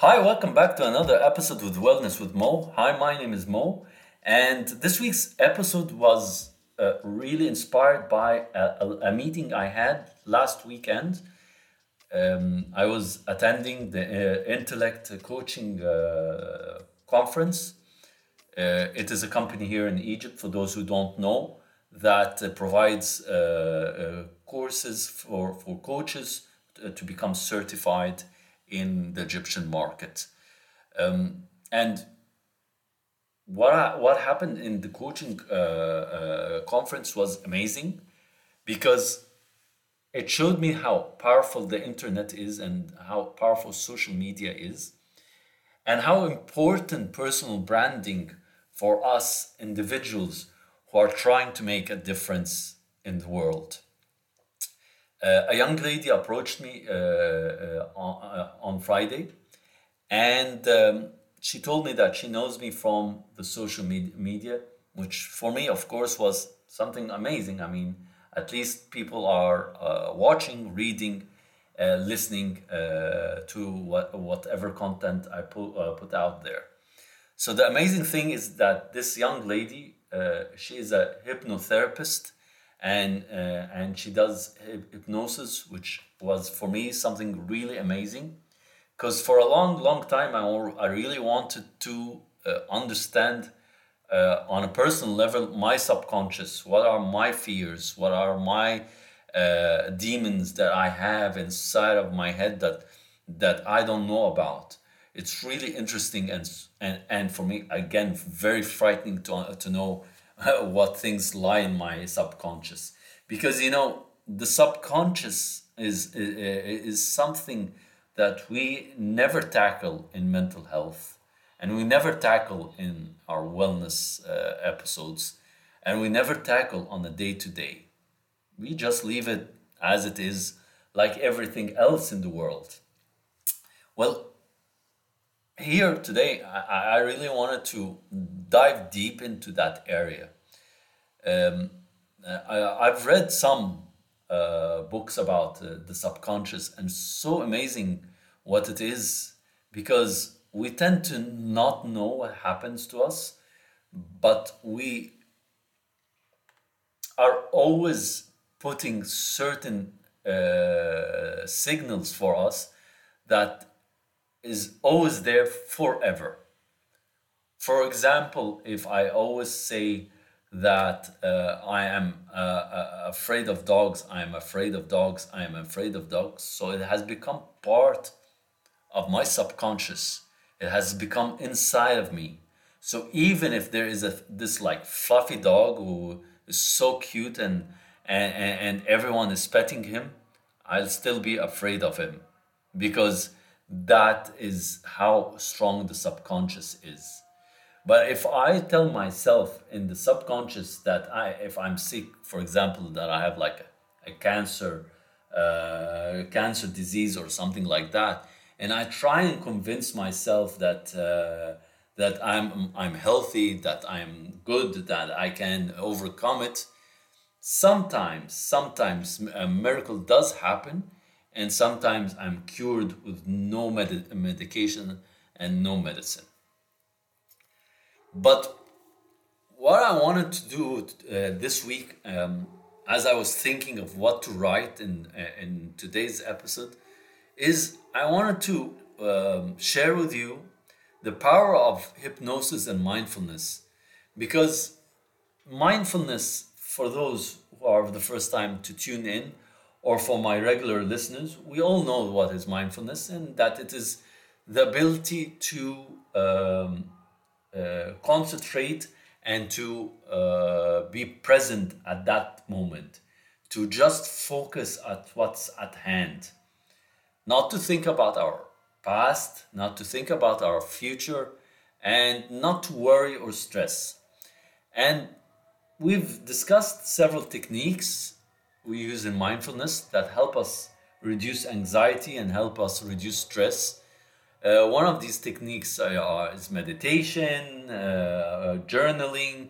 Hi, welcome back to another episode with Wellness with Mo. Hi, my name is Mo, and this week's episode was uh, really inspired by a, a, a meeting I had last weekend. Um, I was attending the uh, Intellect Coaching uh, Conference. Uh, it is a company here in Egypt, for those who don't know, that uh, provides uh, courses for, for coaches to become certified in the Egyptian market. Um, and what I, what happened in the coaching uh, uh, conference was amazing because it showed me how powerful the internet is and how powerful social media is and how important personal branding for us individuals who are trying to make a difference in the world a young lady approached me uh, uh, on, uh, on Friday, and um, she told me that she knows me from the social med- media, which for me, of course, was something amazing. I mean, at least people are uh, watching, reading, uh, listening to what, whatever content I put, put out there. So the amazing thing is that this young lady, she is a hypnotherapist and uh, and she does hypnosis, which was for me something really amazing, because for a long long time I I really wanted to uh, understand uh, on a personal level my subconscious. What are my fears? What are my uh, demons that I have inside of my head that that I don't know about? It's really interesting and and and for me again very frightening to to know what things lie in my subconscious. Because you know the subconscious is is is something that we never tackle in mental health and we never tackle in our wellness uh, episodes and we never tackle on a day to day we just leave it as it is like everything else in the world. Well here today, I, I really wanted to dive deep into that area. Um, I, have read some uh, books about uh, the subconscious, and so amazing what it is because we tend to not know what happens to us, but we are always putting certain uh, signals for us that is always there forever. For example, if I always say that uh, I am uh, uh, afraid of dogs, I am afraid of dogs, I am afraid of dogs, so it has become part of my subconscious. It has become inside of me. So even if there is a this like fluffy dog who is so cute and and, and everyone is petting him, I'll still be afraid of him because that is how strong the subconscious is. But if I tell myself in the subconscious that I, if I'm sick, for example, that I have like a, a cancer, uh, cancer disease or something like that, and I try and convince myself that uh, that I'm I'm healthy, that I'm good, that I can overcome it. Sometimes, sometimes a miracle does happen, and sometimes I'm cured with no med- medication and no medicine. But what I wanted to do uh, this week, um, as I was thinking of what to write in uh, in today's episode, is I wanted to um, share with you the power of hypnosis and mindfulness, because mindfulness, for those who are the first time to tune in, or for my regular listeners, we all know what is mindfulness and that it is the ability to um, concentrate and to uh, be present at that moment, to just focus at what's at hand, not to think about our past, not to think about our future, and not to worry or stress. And we've discussed several techniques we use in mindfulness that help us reduce anxiety and help us reduce stress. Uh, one of these techniques uh, is meditation, uh, journaling,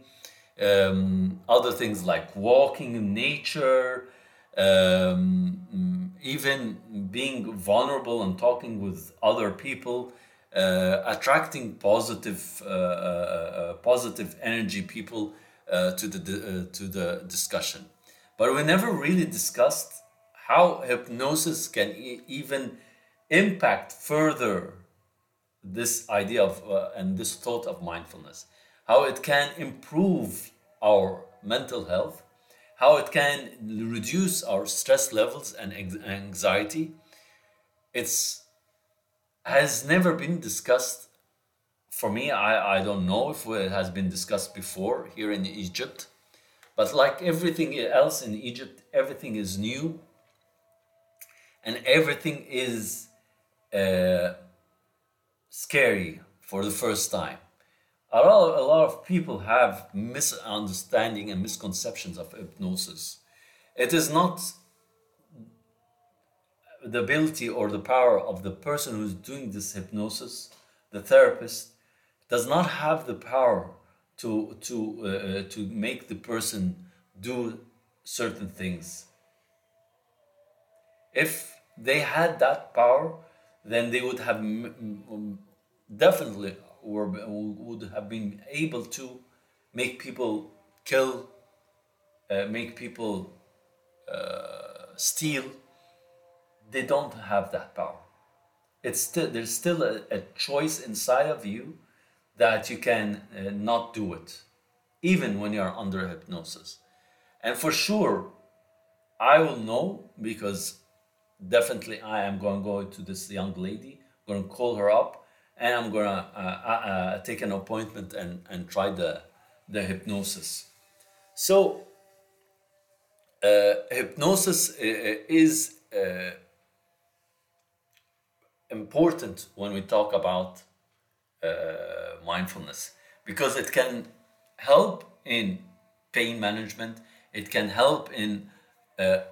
um, other things like walking in nature, um, even being vulnerable and talking with other people uh, attracting positive, uh, uh, uh, positive energy people uh, to the uh, to the discussion. But we never really discussed how hypnosis can e- even impact further this idea of uh, and this thought of mindfulness. How it can improve our mental health. How it can reduce our stress levels and anxiety. It's has never been discussed. For me I, I don't know if it has been discussed before here in egypt. But like everything else in egypt everything is new. And everything is uh, scary for the first time. A lot, a lot of people have misunderstanding and misconceptions of hypnosis. It is not the ability or the power of the person who's doing this hypnosis, the therapist, does not have the power to to uh, uh, to make the person do certain things. If they had that power, then they would have m- m- definitely or would have been able to make people kill, uh, make people uh, steal. They don't have that power. It's still there's still a, a choice inside of you that you can uh, not do it, even when you're under hypnosis. And for sure, I will know because definitely I am going to go to this young lady, I'm going to call her up, and I'm to uh, uh, uh, take an appointment and, and try the, the hypnosis. So, uh, hypnosis uh, is uh, important when we talk about mindfulness because it can help in pain management, it can help in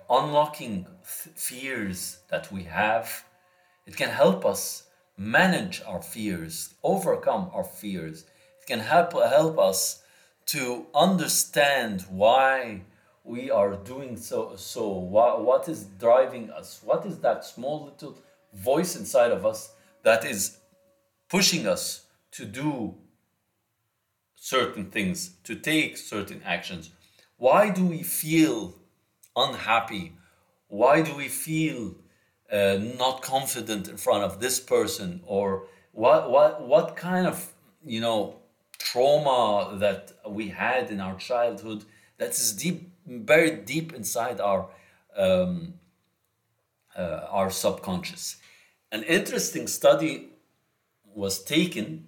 unlocking fears that we have. It can help us manage our fears, overcome our fears. It can help, help us to understand why we are doing so. So, what, what is driving us? What is that small little voice inside of us that is pushing us to do certain things, to take certain actions? Why do we feel unhappy? Why do we feel uh, not confident in front of this person? Or what, what, what kind of, you know, trauma that we had in our childhood that is deep, buried deep inside our, um, uh, our subconscious? An interesting study was taken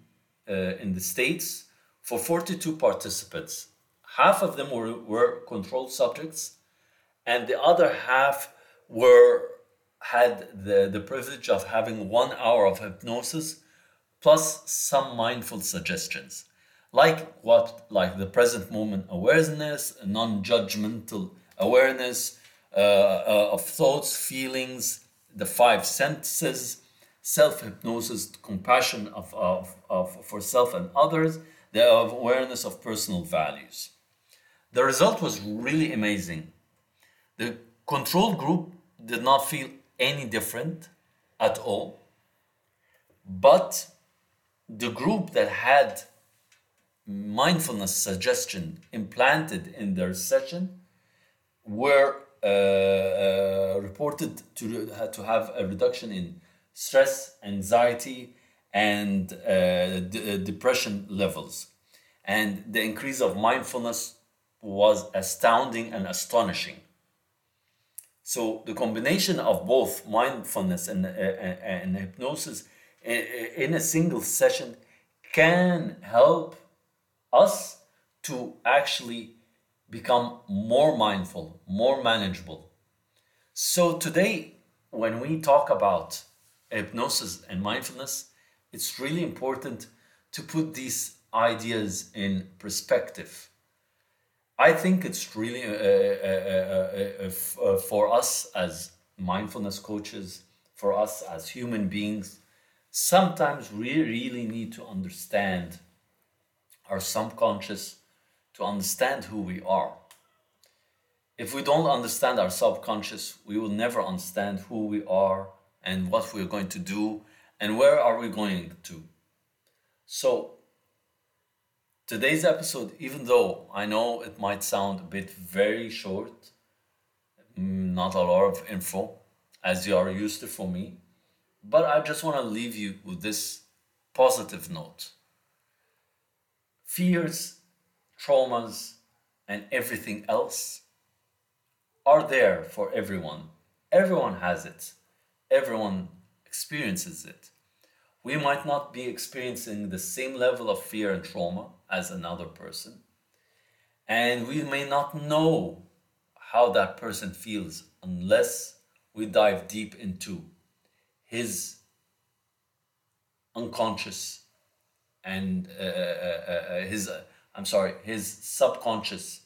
uh, in the States for 42 participants. Half of them were, were controlled subjects and the other half were had the, the privilege of having one hour of hypnosis plus some mindful suggestions like what like the present moment awareness non-judgmental awareness uh, uh, of thoughts feelings the five senses self-hypnosis compassion of, of, of for self and others the awareness of personal values. The result was really amazing. The control group did not feel any different at all, but the group that had mindfulness suggestion implanted in their session were uh, uh, reported to, uh, to have a reduction in stress, anxiety, and uh, uh, depression levels. And the increase of mindfulness was astounding and astonishing. So the combination of both mindfulness and, uh, uh and hypnosis in a single session can help us to actually become more mindful, more manageable. So today, when we talk about hypnosis and mindfulness, it's really important to put these ideas in perspective I think it's really uh, uh, uh, for us as mindfulness coaches, for us as human beings, sometimes we really need to understand our subconscious to understand who we are. If we don't understand our subconscious, we will never understand who we are and what we're going to do and where are we going to? So, today's episode, even though I know it might sound a bit very short, not a lot of info, as you are used to for me, but I just want to leave you with this positive note. Fears, traumas, and everything else are there for everyone. Everyone has it, everyone experiences it. We might not be experiencing the same level of fear and trauma as another person, and we may not know how that person feels unless we dive deep into his unconscious and uh, uh, uh, uh his uh, I'm sorry his subconscious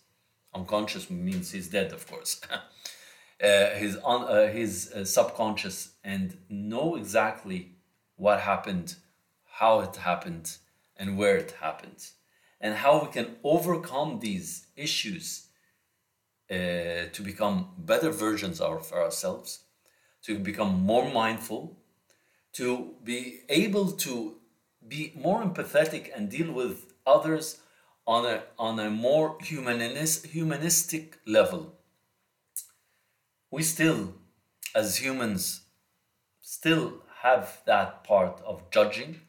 unconscious means he's dead of course uh, his un, his subconscious and know exactly what happened how it happened and where it happened and how we can overcome these issues uh, to become better versions of ourselves to become more mindful to be able to be more empathetic and deal with others on a, on a more humanist, humanistic level. We still, as humans, still have that part of judging.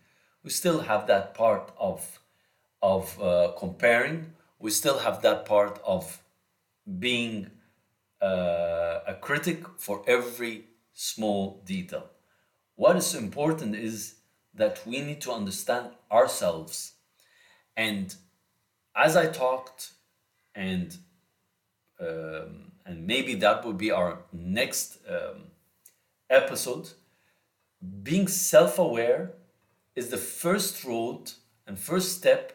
We still have that part of, of uh, comparing. We still have that part of being uh, a critic for every small detail. What is important is that we need to understand ourselves. And as I talked, and um, and maybe that would be our next um, episode. Being self-aware is the first road and first step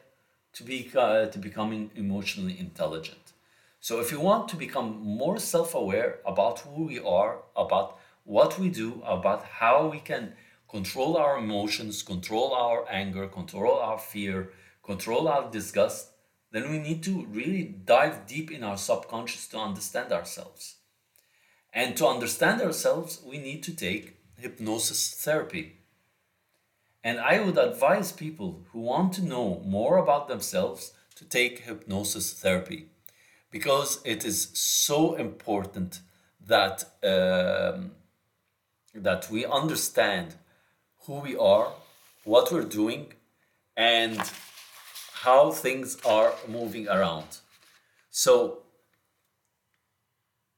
to be uh, to becoming emotionally intelligent. So if you want to become more self-aware about who we are, about what we do, about how we can control our emotions, control our anger, control our fear, control our disgust, then we need to really dive deep in our subconscious to understand ourselves. And to understand ourselves, we need to take hypnosis therapy. And I would advise people who want to know more about themselves to take hypnosis therapy because it is so important that um, that we understand who we are, what we're doing, and how things are moving around. So,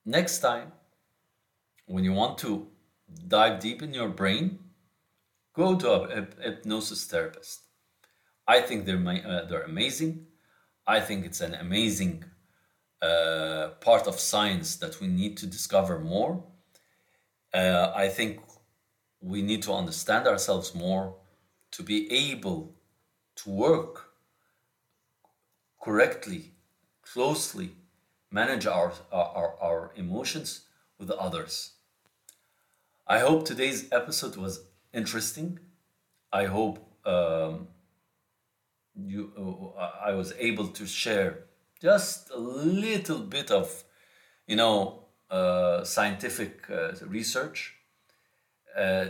next time, when you want to dive deep in your brain, go to a, a hypnosis therapist. I think they're, uh, they're amazing. I think it's an amazing uh, part of science that we need to discover more. Uh, I think we need to understand ourselves more to be able to work correctly, closely, manage our, our, our emotions with others. I hope today's episode was interesting. I hope um, you, uh, I was able to share just a little bit of, you know, uh, scientific uh, research uh,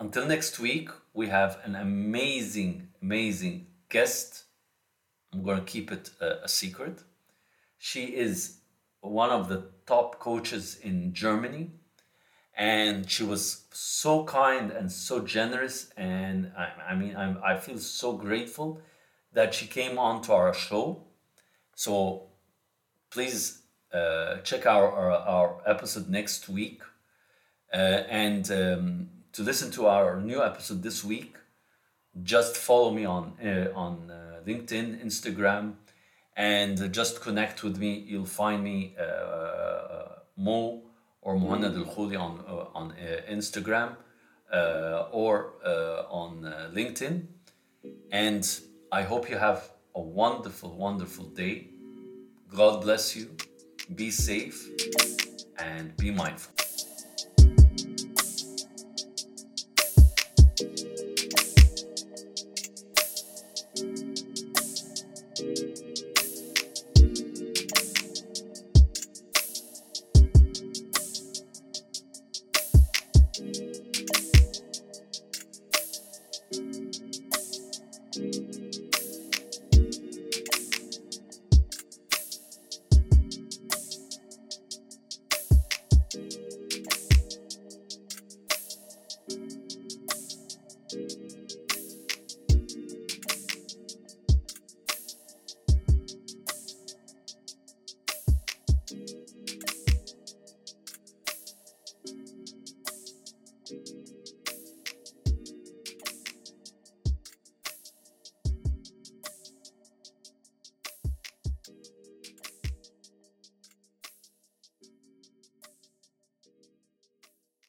until next week, we have an amazing, amazing guest. I'm going to keep it a, a secret. She is one of the top coaches in Germany and she was so kind and so generous. And i, I mean I'm, i feel so grateful that she came on to our show. So please uh, check our, our, our, episode next week. Uh, and um, to listen to our new episode this week, just follow me on uh, on uh, LinkedIn, Instagram, and just connect with me. You'll find me Mo Hmm. Uh, uh, uh, or Muhammad Al Khuli on on Instagram or on LinkedIn. And I hope you have a wonderful, wonderful day. God bless you. Be safe and be mindful.